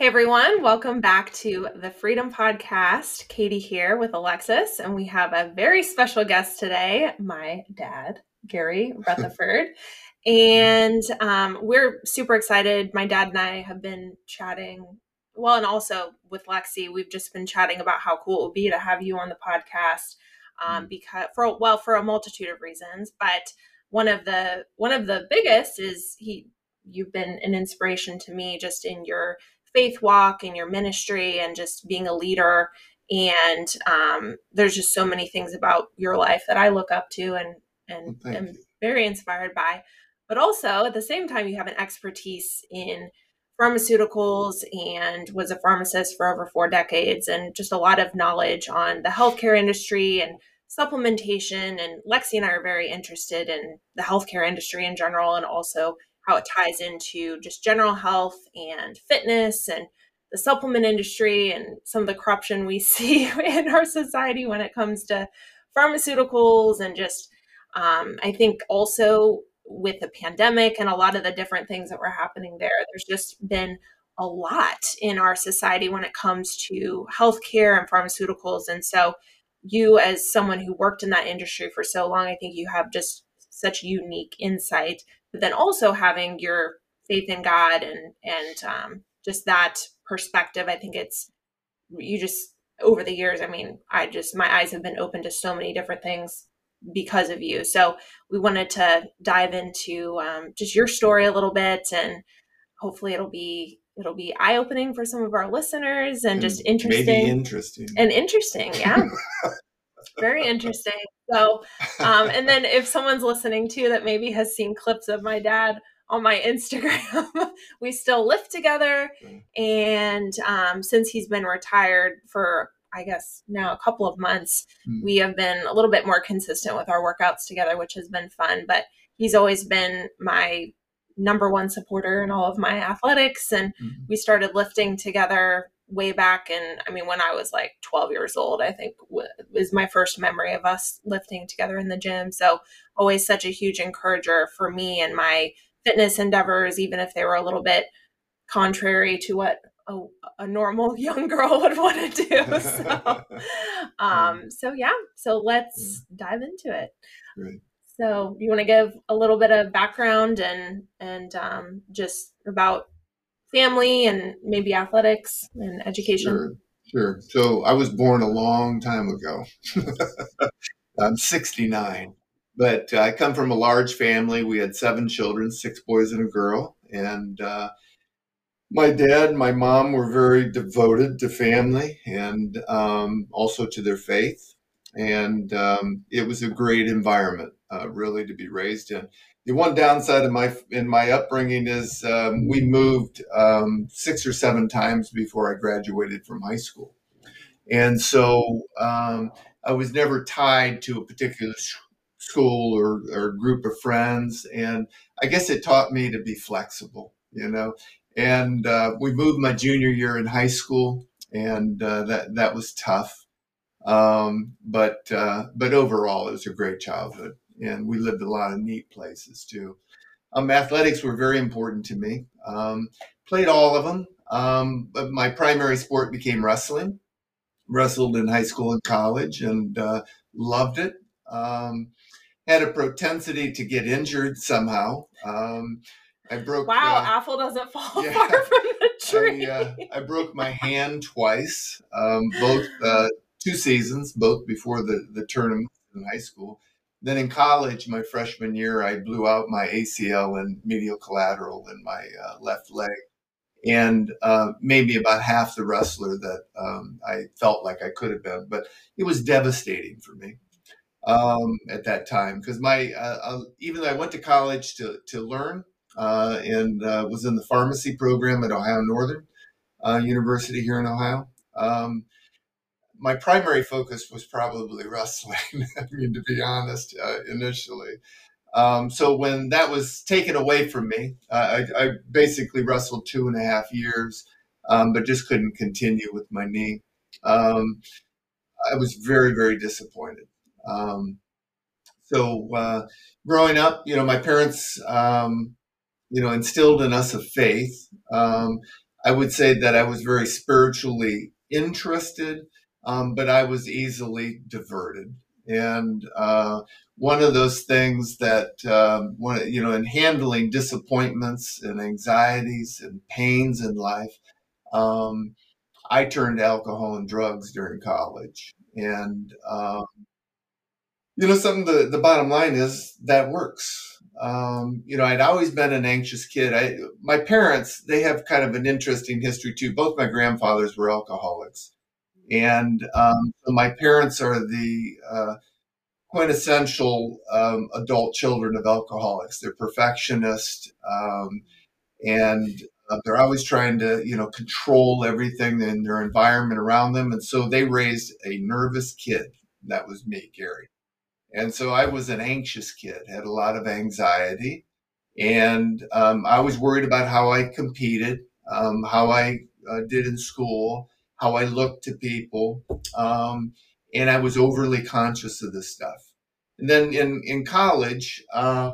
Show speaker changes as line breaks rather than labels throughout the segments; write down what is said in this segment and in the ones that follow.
Hey everyone, welcome back to the Freedom Podcast. Katie here with Alexis, and we have a very special guest today, my dad, Gary Rutherford. and um, we're super excited. My dad and I have been chatting, well, and also with Lexi, we've just been chatting about how cool it would be to have you on the podcast. Um, mm. because for well, for a multitude of reasons, but one of the one of the biggest is he you've been an inspiration to me just in your faith walk and your ministry and just being a leader. And um, there's just so many things about your life that I look up to and and well, am very inspired by. But also at the same time, you have an expertise in pharmaceuticals and was a pharmacist for over four decades and just a lot of knowledge on the healthcare industry and supplementation. And Lexi and I are very interested in the healthcare industry in general and also how it ties into just general health and fitness and the supplement industry and some of the corruption we see in our society when it comes to pharmaceuticals and just um, i think also with the pandemic and a lot of the different things that were happening there there's just been a lot in our society when it comes to healthcare and pharmaceuticals. And so you as someone who worked in that industry for so long i think you have just such unique insight but then also having your faith in God and and um, just that perspective. I think it's you just over the years. I mean, I just my eyes have been open to so many different things because of you. So we wanted to dive into um, just your story a little bit, and hopefully it'll be it'll be eye opening for some of our listeners and just interesting,
maybe interesting
and interesting. Yeah. very interesting. So, um, and then if someone's listening too that maybe has seen clips of my dad on my Instagram, we still live together. And um, since he's been retired for, I guess, now a couple of months, mm. we have been a little bit more consistent with our workouts together, which has been fun. But he's always been my number one supporter in all of my athletics. And mm-hmm. we started lifting together way back and i mean when i was like 12 years old i think was my first memory of us lifting together in the gym. So always such a huge encourager for me and my fitness endeavors even if they were a little bit contrary to what a, a normal young girl would want to do. So um so yeah. So let's yeah. dive into it. Great. so you want to give a little bit of background and and um just about family and maybe athletics and education?
Sure, sure. So I was born a long time ago. I'm 69, but I come from a large family. We had seven children, six boys and a girl, and uh, my dad my mom were very devoted to family and um, also to their faith. And um, it was a great environment, uh, really, to be raised in the one downside of my in my upbringing is um, we moved um, six or seven times before I graduated from high school, and so um, I was never tied to a particular school or, or group of friends, and I guess it taught me to be flexible, you know. And uh, we moved my junior year in high school, and uh, that that was tough. Um, but uh, but overall, it was a great childhood and we lived a lot of neat places too. Um, athletics were very important to me. Um, played all of them, um, but my primary sport became wrestling. Wrestled in high school and college, and uh, loved it. Um, had a propensity to get injured somehow. Um, I broke.
Wow, uh, apple doesn't fall yeah, far from the tree.
I, uh, I broke my hand twice, um, both uh, two seasons, both before the the tournament in high school then in college, my freshman year, I blew out my ACL and medial collateral in my uh, left leg, and uh, maybe about half the wrestler that um, I felt like I could have been. But it was devastating for me um, at that time because my uh, uh, even though I went to college to to learn uh, and uh, was in the pharmacy program at Ohio Northern University here in Ohio. Um, my primary focus was probably wrestling. I mean, to be honest, uh, initially. Um, so when that was taken away from me, uh, I, I, basically wrestled two and a half years, um, but just couldn't continue with my knee. Um, I was very, very disappointed. Um, so uh, growing up, you know, my parents, um, you know, instilled in us a faith. Um, I would say that I was very spiritually interested, um, but I was easily diverted. And uh, one of those things that, um, you know, in handling disappointments and anxieties and pains in life, um, I turned to alcohol and drugs during college. And, um, you know, something the, the bottom line is that works. Um, you know, I'd always been an anxious kid. I, my parents, they have kind of an interesting history too. Both my grandfathers were alcoholics. And um, my parents are the uh, quintessential um, adult children of alcoholics. They're perfectionist, um, and uh, they're always trying to, you know, control everything in their environment around them. And so they raised a nervous kid. That was me, Gary. And so I was an anxious kid, had a lot of anxiety, and um, I was worried about how I competed, um, how I uh, did in school, how I looked to people, um, and I was overly conscious of this stuff. And then in in college, uh,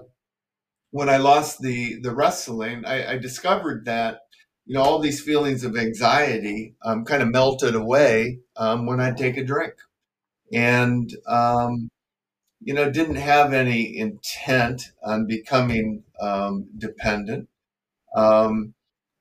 when I lost the the wrestling, I, I, discovered that you know all these feelings of anxiety um, kind of melted away um, when I take a drink, and um, you know, didn't have any intent on becoming um, dependent. Um,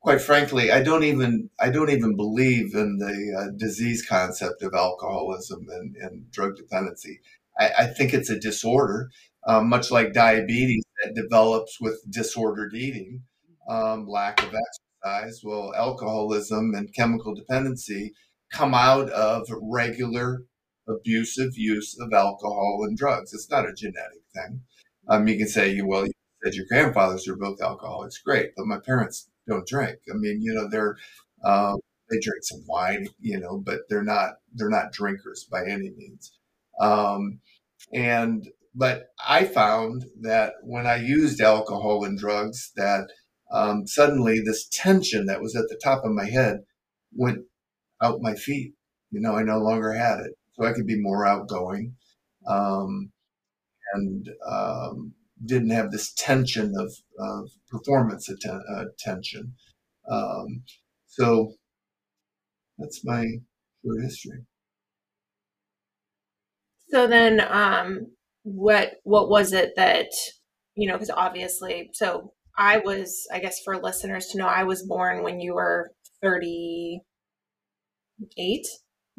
quite frankly, I don't even I don't even believe in the uh, disease concept of alcoholism and, and drug dependency. I, I, think it's a disorder, um, much like diabetes that develops with disordered eating, um, lack of exercise. Well, alcoholism and chemical dependency come out of regular abusive use of alcohol and drugs. It's not a genetic thing. Um, you can say, well, you said your grandfathers are both alcoholics. Great. But my parents don't drink. I mean, you know, they're, uh, they drink some wine, you know, but they're not, they're not drinkers by any means. Um, and, but I found that when I used alcohol and drugs, that um, suddenly this tension that was at the top of my head went out my feet. You know, I no longer had it so I could be more outgoing, um, and um, didn't have this tension of, of performance atten- uh, tension. Um, so that's my short history.
So then, um, what what was it that you know? Because obviously, so I was, I guess, for listeners to know, I was born when you were thirty eight.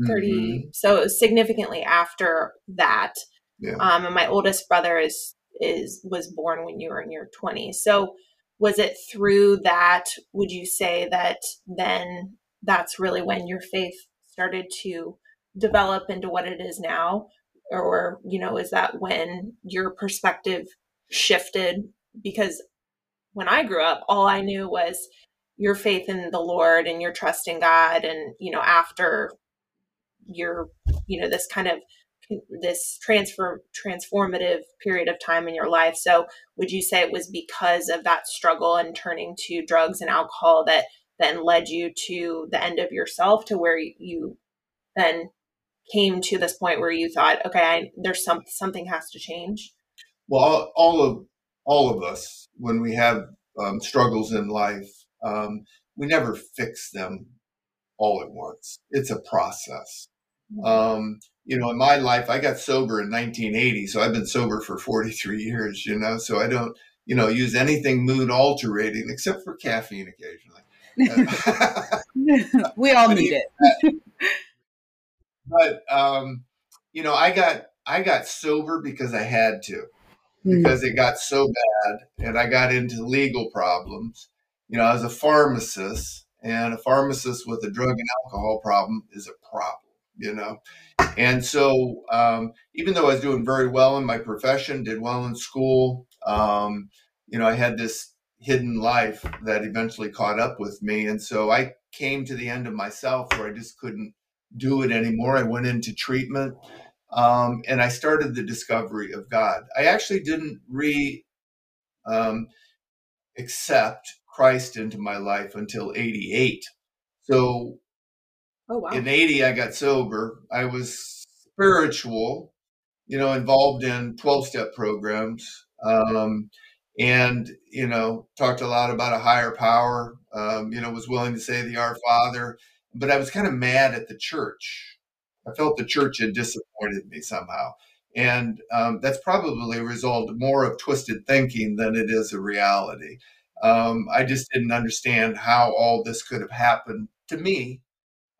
30 mm-hmm. so it was significantly after that yeah. um and my oldest brother is is was born when you were in your 20s so was it through that would you say that then that's really when your faith started to develop into what it is now? Or you know is that when your perspective shifted? Because when i grew up all i knew was your faith in the lord and your trust in god and you know after your you know this kind of this transfer transformative period of time in your life. So would you say it was because of that struggle and turning to drugs and alcohol that then led you to the end of yourself to where you then came to this point where you thought okay I, there's some something has to change
well all of all of us when we have um, struggles in life um, we never fix them all at once. It's a process. Um, you know, in my life, I got sober in 1980, so I've been sober for 43 years, you know, so I don't, you know, use anything mood altering except for caffeine occasionally.
we all need it.
but, um, you know, I got, I got sober because I had to, hmm. because it got so bad and I got into legal problems. You know, I was a pharmacist and a pharmacist with a drug and alcohol problem is a problem you know. And so, um, even though I was doing very well in my profession, did well in school, um, you know, I had this hidden life that eventually caught up with me. And so I came to the end of myself where I just couldn't do it anymore. I went into treatment um, and I started the discovery of God. I actually didn't re um, accept Christ into my life until 88. So
Oh wow.
In 80 I got sober. I was spiritual, you know, involved in 12 step programs. Um, and you know talked a lot about a higher power um, you know was willing to say the our father but i was kind of mad at the church i felt the church had disappointed me somehow and um, that's probably a result more of twisted thinking than it is a reality um, i just didn't understand how all this could have happened to me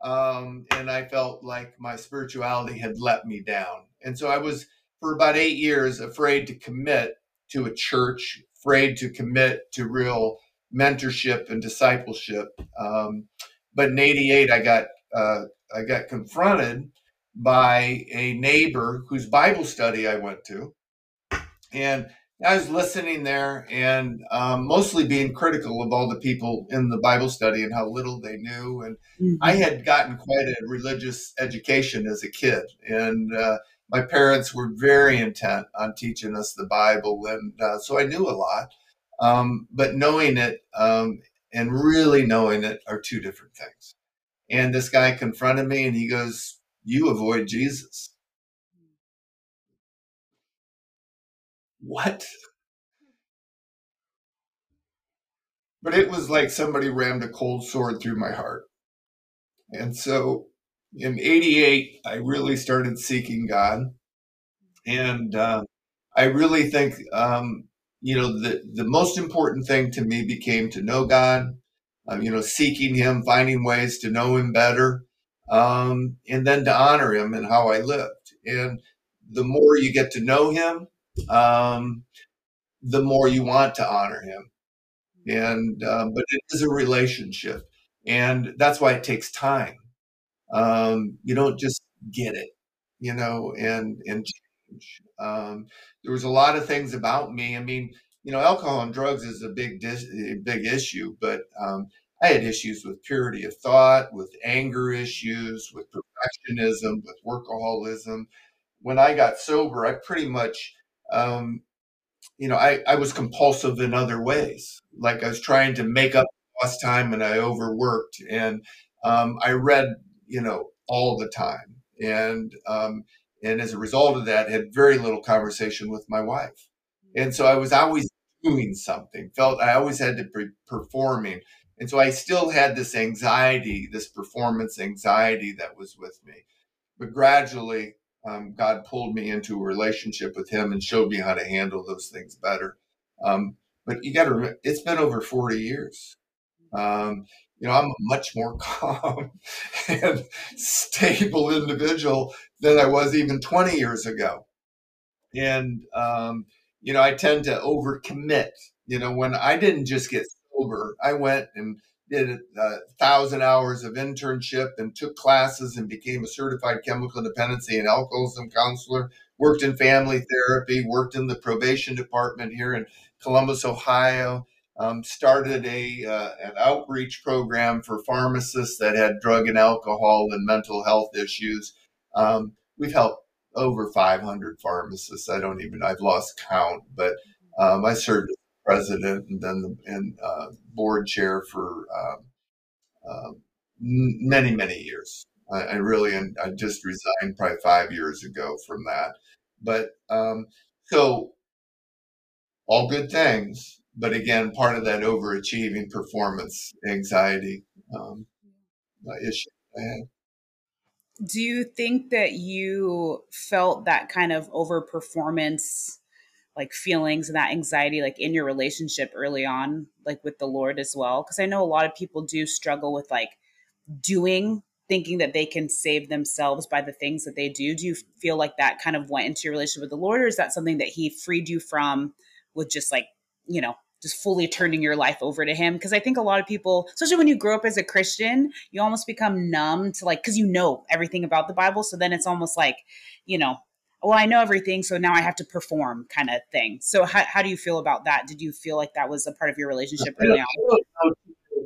um, and i felt like my spirituality had let me down and so i was for about eight years afraid to commit to a church, afraid to commit to real mentorship and discipleship. Um, but in '88, I got uh, I got confronted by a neighbor whose Bible study I went to, and I was listening there and um, mostly being critical of all the people in the Bible study and how little they knew. And mm-hmm. I had gotten quite a religious education as a kid, and uh, my parents were very intent on teaching us the Bible, and uh, so I knew a lot. Um, but knowing it um, and really knowing it are two different things. And this guy confronted me, and he goes, "You avoid Jesus." What? But it was like somebody rammed a cold sword through my heart. And so in 88, I really started seeking God. And uh, I really think, um, you know, the, the most important thing to me became to know God, um, you know, seeking Him, finding ways to know Him better, um, and then to honor Him and how I lived. And the more you get to know Him, um, the more you want to honor Him. And, um, but it is a relationship. And that's why it takes time um, you don't just get it, you know, and and change. Um, there was a lot of things about me. I mean, you know, alcohol and drugs is a big dis- big issue, but um, I had issues with purity of thought, with anger issues, with perfectionism, with workaholism. When I got sober, I pretty much, um, you know, I, I was compulsive in other ways. Like I was trying to make up lost time and I overworked. And um, I read you know, all the time. And um, and as a result of that, had very little conversation with my wife. And so I was always doing something. Felt I always had to be performing. And so I still had this anxiety, this performance anxiety that was with me. But gradually, um, God pulled me into a relationship with Him and showed me how to handle those things better. Um, but you got to, it's been over 40 years. Um, you know, I'm a much more calm and stable individual than I was even 20 years ago. And, um, you know, I tend to overcommit. You know, when I didn't just get sober, I went and did a thousand hours of internship and took classes and became a certified chemical dependency and alcoholism counselor, worked in family therapy, worked in the probation department here in Columbus, Ohio um, started a uh, an outreach program for pharmacists that had drug and alcohol and mental health issues. Um, we've helped over 500 pharmacists. I don't even I've lost count, but um, I served president and then the and uh, board chair for uh, many many years. I, I really and I just resigned probably five years ago from that, but um, so all good things but again, part of that overachieving performance anxiety um, issue I had.
Do you think that you felt that kind of overperformance, like feelings and that anxiety, like in your relationship early on, like with the Lord as well? Because I know a lot of people do struggle with like doing thinking that they can save themselves by the things that they do. Do you feel like that kind of went into your relationship with the Lord, or is that something that He freed you from with just like, you know, just fully turning your life over to him because i think a lot of people especially when you grow up as a christian you almost become numb to like because you know everything about the bible so then it's almost like you know well i know everything so now i have to perform kind of thing so how, how do you feel about that did you feel like that was a part of your relationship early on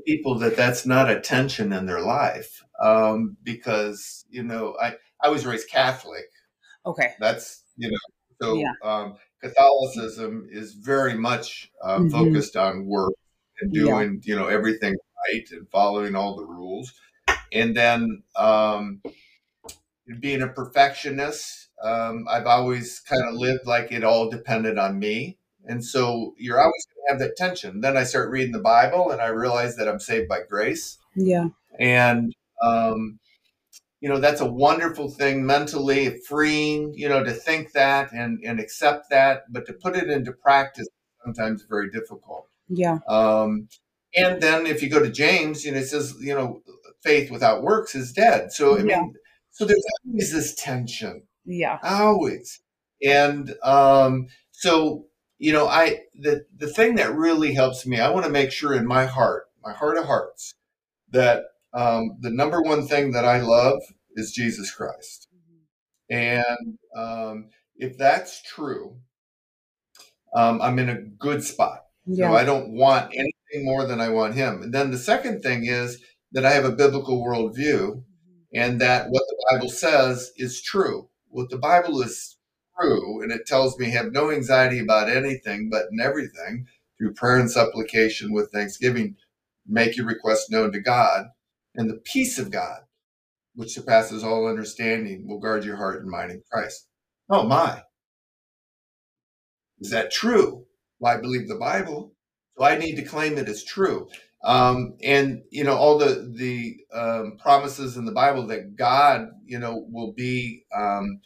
people that that's not a tension in their life um, because you know i i was raised catholic
okay
that's you know so yeah. um, Catholicism is very much uh, mm-hmm. focused on work and doing, yeah. you know, everything right and following all the rules. And then um, being a perfectionist, um, I've always kind of lived like it all depended on me. And so you're always going to have that tension. Then I start reading the Bible and I realize that I'm saved by grace.
Yeah.
And, um, you know, that's a wonderful thing mentally, freeing, you know, to think that and, and accept that, but to put it into practice sometimes very difficult.
Yeah.
Um, and then if you go to James, you know, it says, you know, faith without works is dead. So, I
Yeah.
mean, so there's always this tension.
Yeah.
always. And um so you know i the the thing that really helps me i want to make sure in my heart my heart of hearts that um the number one thing that i love is jesus christ. And um if that's true um i'm in a good spot. So
Yeah.
i don't want anything more than i want him. And then the second thing is that i have a biblical worldview and that what the Bible says is true. What the Bible is true, and it tells me have no anxiety about anything, but in everything, through prayer and supplication with thanksgiving, make your request known to God, and the peace of God, which surpasses all understanding, will guard your heart and mind in Christ. Oh my. Is that true? Well, I believe the Bible, so I need to claim it as true um, and you know all the the um, promises in the Bible that God you know will be um,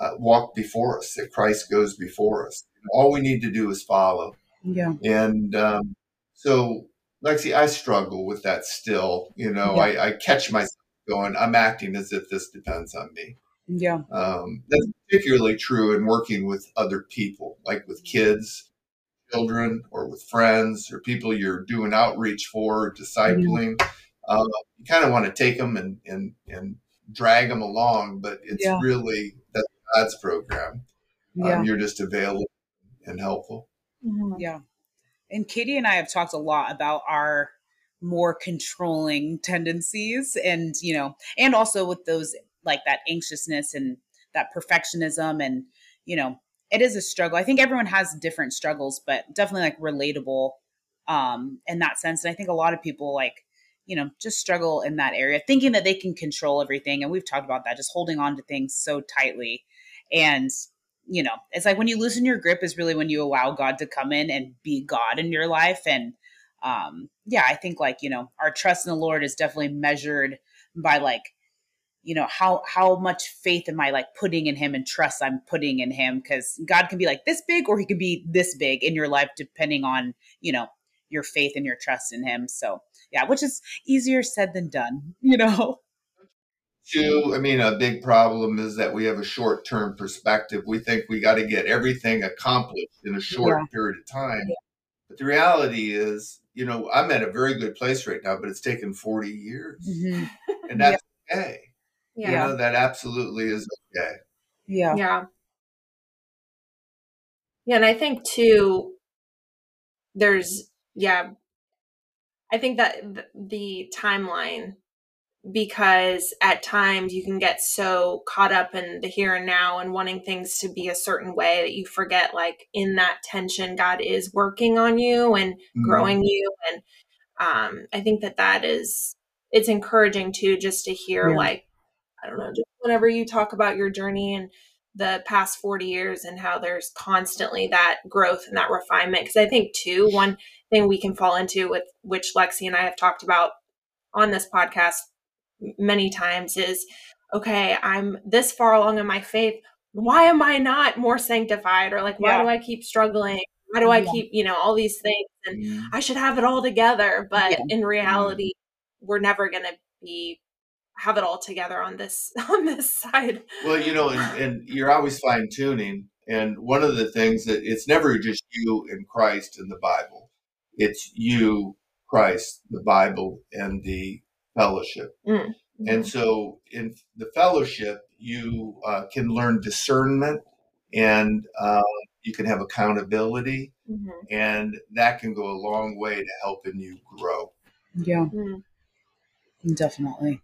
uh, walk before us, that Christ goes before us. All we need to do is follow.
Yeah.
And um, so, Lexi, I struggle with that still. You know,
Yeah.
I, I catch myself going, I'm acting as if this depends on me.
Yeah.
Um, that's particularly true in working with other people, like with kids, children, or with friends, or people you're doing outreach for, discipling. Uh, you kind of want to take them and, and, and drag them along, but it's
Yeah.
really that's God's program.
Yeah.
Um, you're just available and helpful.
Mhm.
Yeah. And Katie and I have talked a lot about our more controlling tendencies and, you know, and also with those like that anxiousness and that perfectionism and, you know, it is a struggle. I think everyone has different struggles, but definitely like relatable um in that sense. And I think a lot of people like, you know, just struggle in that area, thinking that they can control everything. And we've talked about that, just holding on to things so tightly. And you know, it's like when you loosen your grip is really when you allow God to come in and be God in your life. And um, yeah, I think like, you know, our trust in the Lord is definitely measured by like, you know, how how much faith am I like putting in him and trust I'm putting in him? Because God can be like this big or he can be this big in your life depending on, you know, your faith and your trust in him. So yeah, which is easier said than done, you know.
Two, I mean, a big problem is that we have a short term perspective. We think we got to get everything accomplished in a short
Yeah.
period of time. But the reality is, you know, I'm at a very good place right now, but it's taken 40 years.
Mhm.
And that's okay.
Yeah.
You know, that absolutely is okay.
Yeah.
Yeah. Yeah, and I think too there's yeah, I think that the timeline because at times you can get so caught up in the here and now and wanting things to be a certain way that you forget like in that tension God is working on you and
Mhm.
growing you and um I think that that is it's encouraging too just to hear
Yeah.
like I don't know just whenever you talk about your journey and the past 40 years and how there's constantly that growth and that refinement because I think too one thing we can fall into with which Lexi and I have talked about on this podcast many times is okay I'm this far along in my faith why am I not more sanctified or like why
Yeah.
do I keep struggling why do I
Yeah.
keep you know all these things and
Mhm.
I should have it all together. But in reality, we're never going to be have it all together on this on this side.
Well, you know, and, and you're always fine tuning. And one of the things that it's never just you and Christ in the Bible, it's you, Christ, the Bible, and the fellowship.
Mm.
And so in the fellowship, you uh, can learn discernment and uh, you can have accountability,
Mhm.
and that can go a long way to helping you grow.
Yeah,
Mhm.
definitely.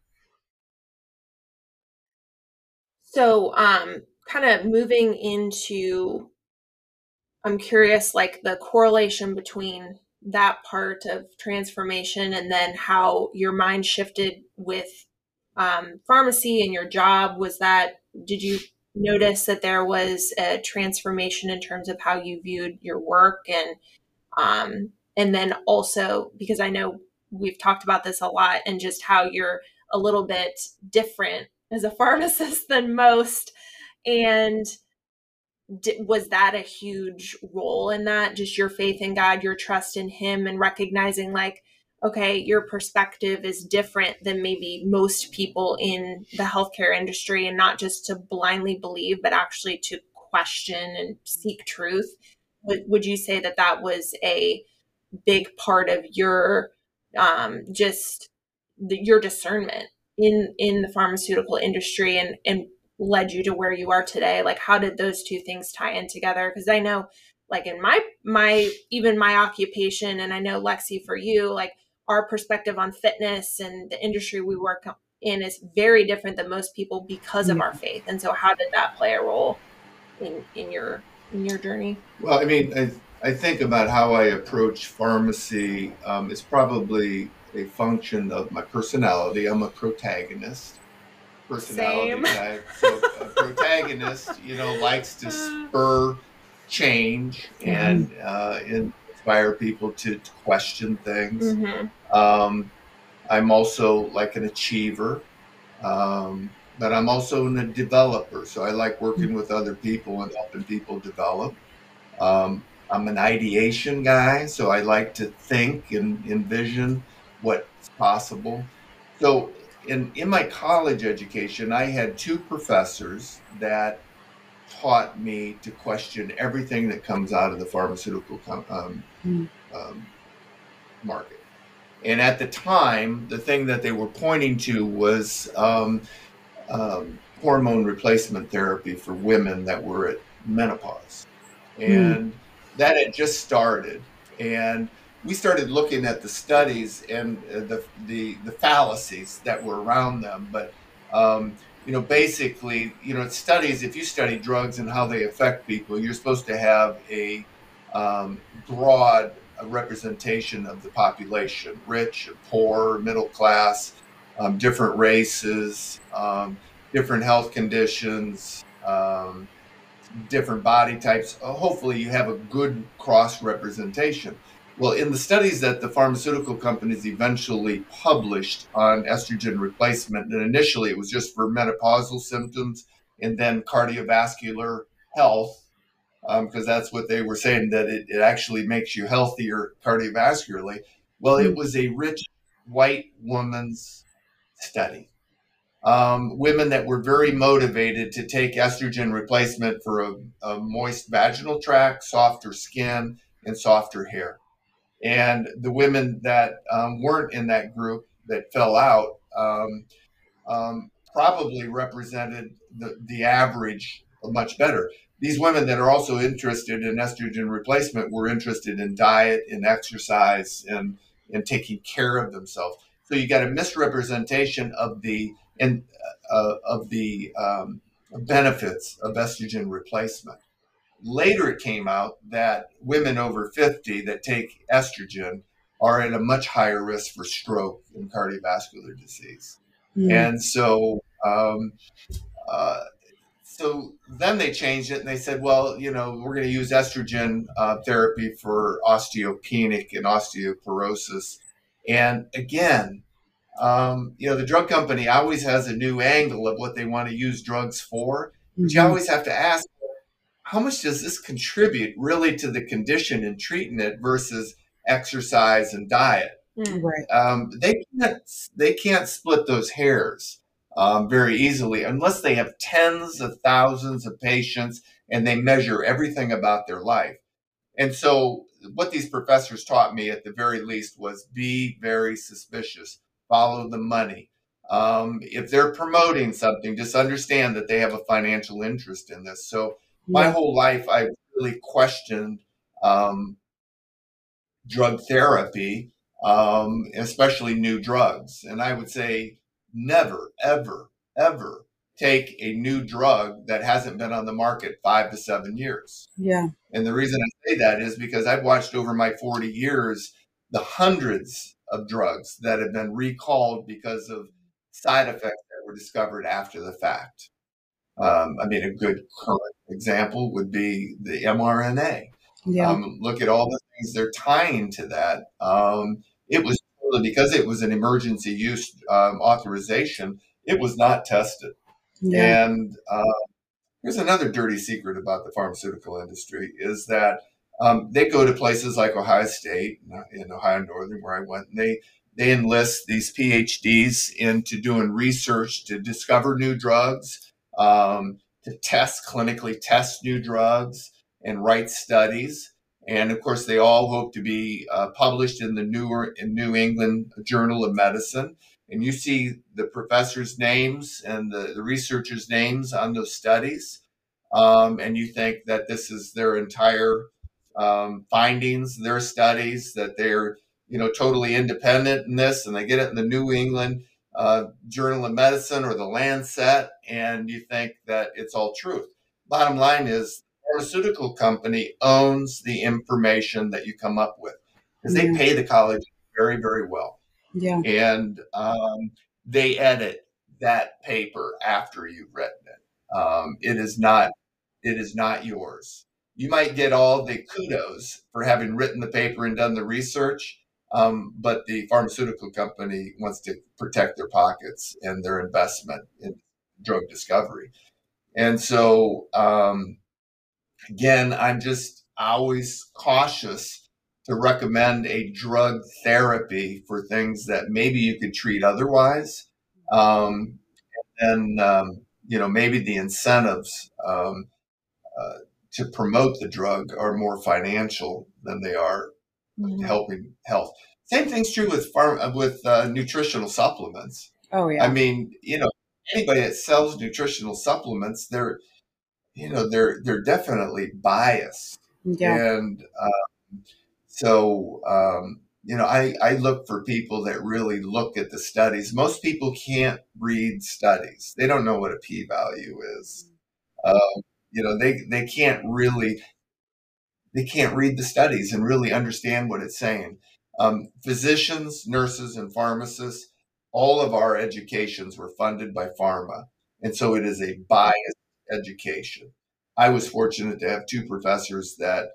So, um, kind of moving into, I'm curious, like the correlation between that part of transformation and then how your mind shifted with um, pharmacy and your job. Was that, did you notice that there was a transformation in terms of how you viewed your work and um, and then also because I know we've talked about this a lot and just how you're a little bit different as a pharmacist than most and was that a huge role in that? Just your faith in god your trust in him and recognizing like okay your perspective is different than maybe most people in the healthcare industry and not just to blindly believe but actually to question and seek truth. Would, would you say that that was a big part of your um, just the, your discernment in in the pharmaceutical industry and and led you to where you are today? Like how did those two things tie in together? Because i know like in my my even my occupation and i know lexi for you like our perspective on fitness and the industry we work in is very different than most people because of our faith. And so how did that play a role in in your in your journey?
Well i mean i, I think about how i approach pharmacy um, is probably a function of my personality i'm a protagonist personality Same. type. So a protagonist, you know, likes to spur change mm-hmm. and uh, inspire people to, to question things. Mm-hmm. Um, I'm also like an achiever, um, but I'm also a developer. So I like working with other people and helping people develop. Um, I'm an ideation guy, so I like to think and envision what's possible. So in, in my college education, I had two professors that taught me to question everything that comes out of the pharmaceutical um, mm. um, market. And at the time, the thing that they were pointing to was um, um hormone replacement therapy for women that were at menopause. Hmm. And mm. that had just started. And we started looking at the studies and uh, the, the, the fallacies that were around them. But, um, you know, basically, you know, studies, if you study drugs and how they affect people, you're supposed to have a um, broad representation of the population rich, poor, middle class, um, different races, um, different health conditions, um, different body types. Hopefully, you have a good cross representation. Well, in the studies that the pharmaceutical companies eventually published on estrogen replacement, and initially it was just for menopausal symptoms and then cardiovascular health, because um, that's what they were saying, that it, it actually makes you healthier cardiovascularly. Well, it hmm. was a rich white woman's study. Um, women that were very motivated to take estrogen replacement for a, a moist vaginal tract, softer skin, and softer hair. And the women that um, weren't in that group that fell out um, um, probably represented the, the average much better. These women that are also interested in estrogen replacement were interested in diet and exercise and, and taking care of themselves. So you got a misrepresentation of the and uh, of the um, benefits of estrogen replacement. Later, it came out that women over 50 that take estrogen are at a much higher risk for stroke and cardiovascular disease. Mm. And so, um, uh, so then they changed it and they said, well, you know, we're going to use estrogen uh, therapy for osteopenic and osteoporosis. And again, um, you know, the drug company always has a new angle of what they want to use drugs for. But mm-hmm. you always have to ask how much does this contribute really to the condition and treating it versus exercise and diet?
Mm. Right.
Um, they can't they can't split those hairs um, very easily unless they have tens of thousands of patients and they measure everything about their life. And so, what these professors taught me at the very least was be very suspicious, follow the money. Um, if they're promoting something, just understand that they have a financial interest in this. So my whole life I really questioned um, drug therapy, um, especially new drugs. And I would say never, ever, ever take a new drug that hasn't been on the market five to seven years.
Yeah.
And the reason I say that is because I've watched over my 40 years the hundreds of drugs that have been recalled because of side effects that were discovered after the fact. Um, I mean, a good current example would be the mRNA.
Yeah.
Um, look at all the things they're tying to that. Um, it was because it was an emergency use um, authorization. It was not tested.
Yeah.
And uh, here's another dirty secret about the pharmaceutical industry: is that um, they go to places like Ohio State in Ohio Northern, where I went, and they they enlist these PhDs into doing research to discover new drugs, um, to test clinically test new drugs, and write studies. And of course, they all hope to be uh, published in the newer in New England Journal of Medicine. And you see the professors' names and the, the researchers' names on those studies, um, and you think that this is their entire um, findings, their studies, that they're you know totally independent in this, and they get it in the New England uh, Journal of Medicine or the Lancet, and you think that it's all truth. Bottom line is, pharmaceutical company owns the information that you come up with because they pay the college very very well.
Yeah,
and um, they edit that paper after you've written it. Um, it is not it is not yours you might get all the kudos for having written the paper and done the research, um, but the pharmaceutical company wants to protect their pockets and their investment in drug discovery. And so, um, again, I'm just always cautious to recommend a drug therapy for things that maybe you could treat otherwise. Um, and um, you know, maybe the incentives um, uh, to promote the drug are more financial than they are mm-hmm. helping health. Same thing's true with farm uh, with uh, nutritional supplements.
Oh yeah.
I mean, you know, anybody that sells nutritional supplements, they're, you know, they're they're definitely biased.
Yeah.
And um, so, um, you know, I I look for people that really look at the studies. Most people can't read studies; they don't know what a p value is. Um, you know they they can't really they can't read the studies and really understand what it's saying. Um, physicians nurses and pharmacists all of our educations were funded by pharma and so it is a biased education. I was fortunate to have two professors that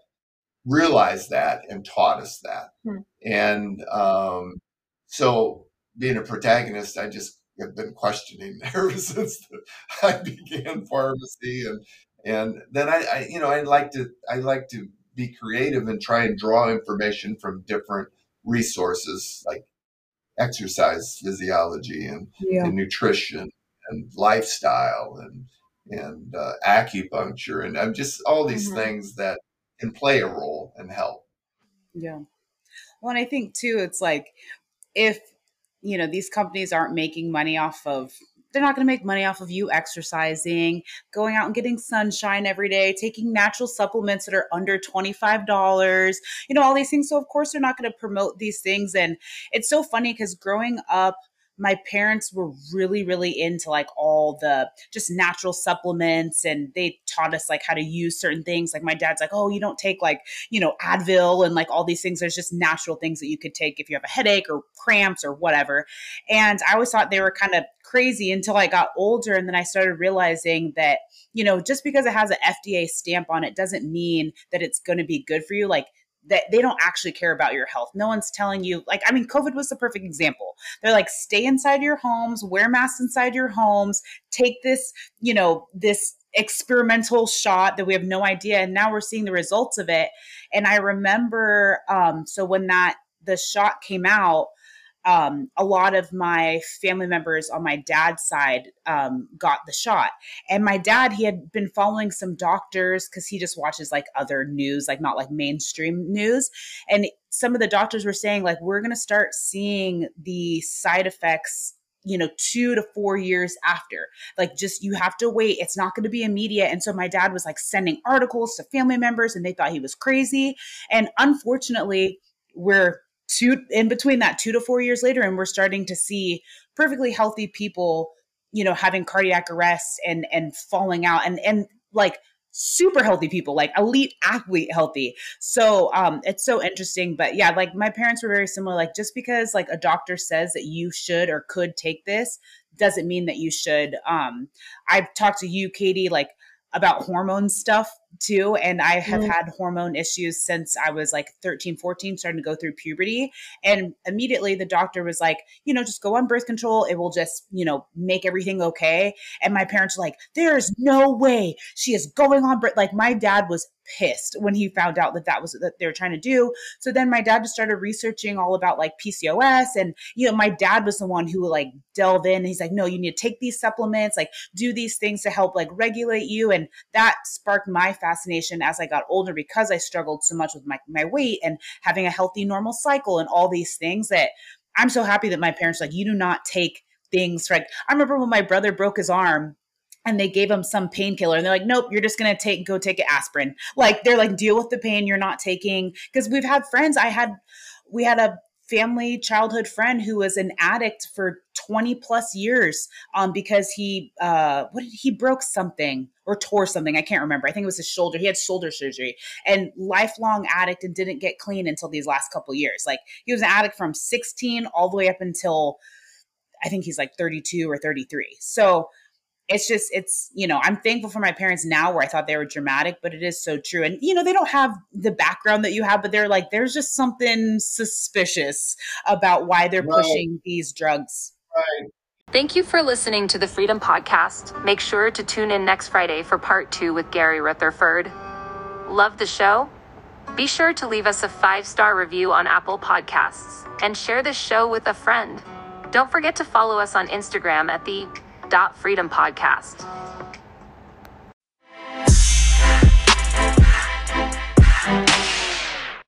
realized that and taught us that. Hmm. and um, so being a protagonist i just have been questioning ever since the, I began pharmacy and and then I, I, you know i like to i like to be creative and try and draw information from different resources like exercise physiology and, yeah. and nutrition and lifestyle and and uh, acupuncture and I'm just all these mm-hmm. things that can play a role and help.
Yeah. Well, and I think too, it's like if you know these companies aren't making money off of they're not going to make money off of you exercising, going out and getting sunshine every day, taking natural supplements that are under $25, you know, all these things. So, of course, they're not going to promote these things. And it's so funny because growing up, my parents were really really into like all the just natural supplements and they taught us like how to use certain things. Like my dad's like oh you don't take like you know advil and like all these things. There's just natural things that you could take if you have a headache or cramps or whatever. And i always thought they were kind of crazy until i got older and then i started realizing that you know just because it has an fda stamp on it doesn't mean that it's going to be good for you. Like that they don't actually care about your health. No one's telling you, like, I mean, COVID was the perfect example. They're like, stay inside your homes, wear masks inside your homes, take this, you know, this experimental shot that we have no idea. And now we're seeing the results of it. And I remember, um, so when that, the shot came out, um, a lot of my family members on my dad's side um, got the shot. And my dad, he had been following some doctors because he just watches like other news, like not like mainstream news. And some of the doctors were saying, like, we're going to start seeing the side effects you know, two to four years after. Like, just you have to wait. It's not going to be immediate. And so my dad was like sending articles to family members and they thought he was crazy. And unfortunately, we're two in between that two to four years later and we're starting to see perfectly healthy people you know having cardiac arrests and and falling out and and like super healthy people, like elite athlete healthy. So um, it's so interesting. But yeah, like my parents were very similar. Like just because like a doctor says that you should or could take this doesn't mean that you should. Um, I've talked to you, Katie, like about hormone stuff too and i have mm. had hormone issues since i was like 13 14 starting to go through puberty and immediately the doctor was like you know just go on birth control it will just you know make everything okay and my parents were like there's no way she is going on birth like my dad was pissed when he found out that that was that they were trying to do. So then my dad just started researching all about like PCOS and you know my dad was the one who like delve in and he's like no you need to take these supplements like do these things to help like regulate you and that sparked my fascination as I got older because I struggled so much with my my weight and having a healthy normal cycle and all these things that I'm so happy that my parents like you do not take things like I remember when my brother broke his arm and they gave him some painkiller and they're like nope you're just going to take go take an aspirin. Like they're like deal with the pain you're not taking. Because we've had friends i had we had a family childhood friend who was an addict for 20 plus years um, because he uh, what did he broke something or tore something i can't remember. I think it was his shoulder he had shoulder surgery and lifelong addict and didn't get clean until these last couple years. Like he was an addict from 16 all the way up until i think he's like 32 or 33 so it's just it's you know i'm thankful for my parents now where i thought they were dramatic but it is so true and you know they don't have the background that you have but they're like there's just something suspicious about why they're right. pushing these drugs
right
Thank you for listening to the Freedom Podcast. Make sure to tune in next Friday for part two with Gary Rutherford. Love the show? Be sure to leave us a five star review on Apple Podcasts and share this show with a friend. Don't forget to follow us on Instagram at the Freedom Podcast.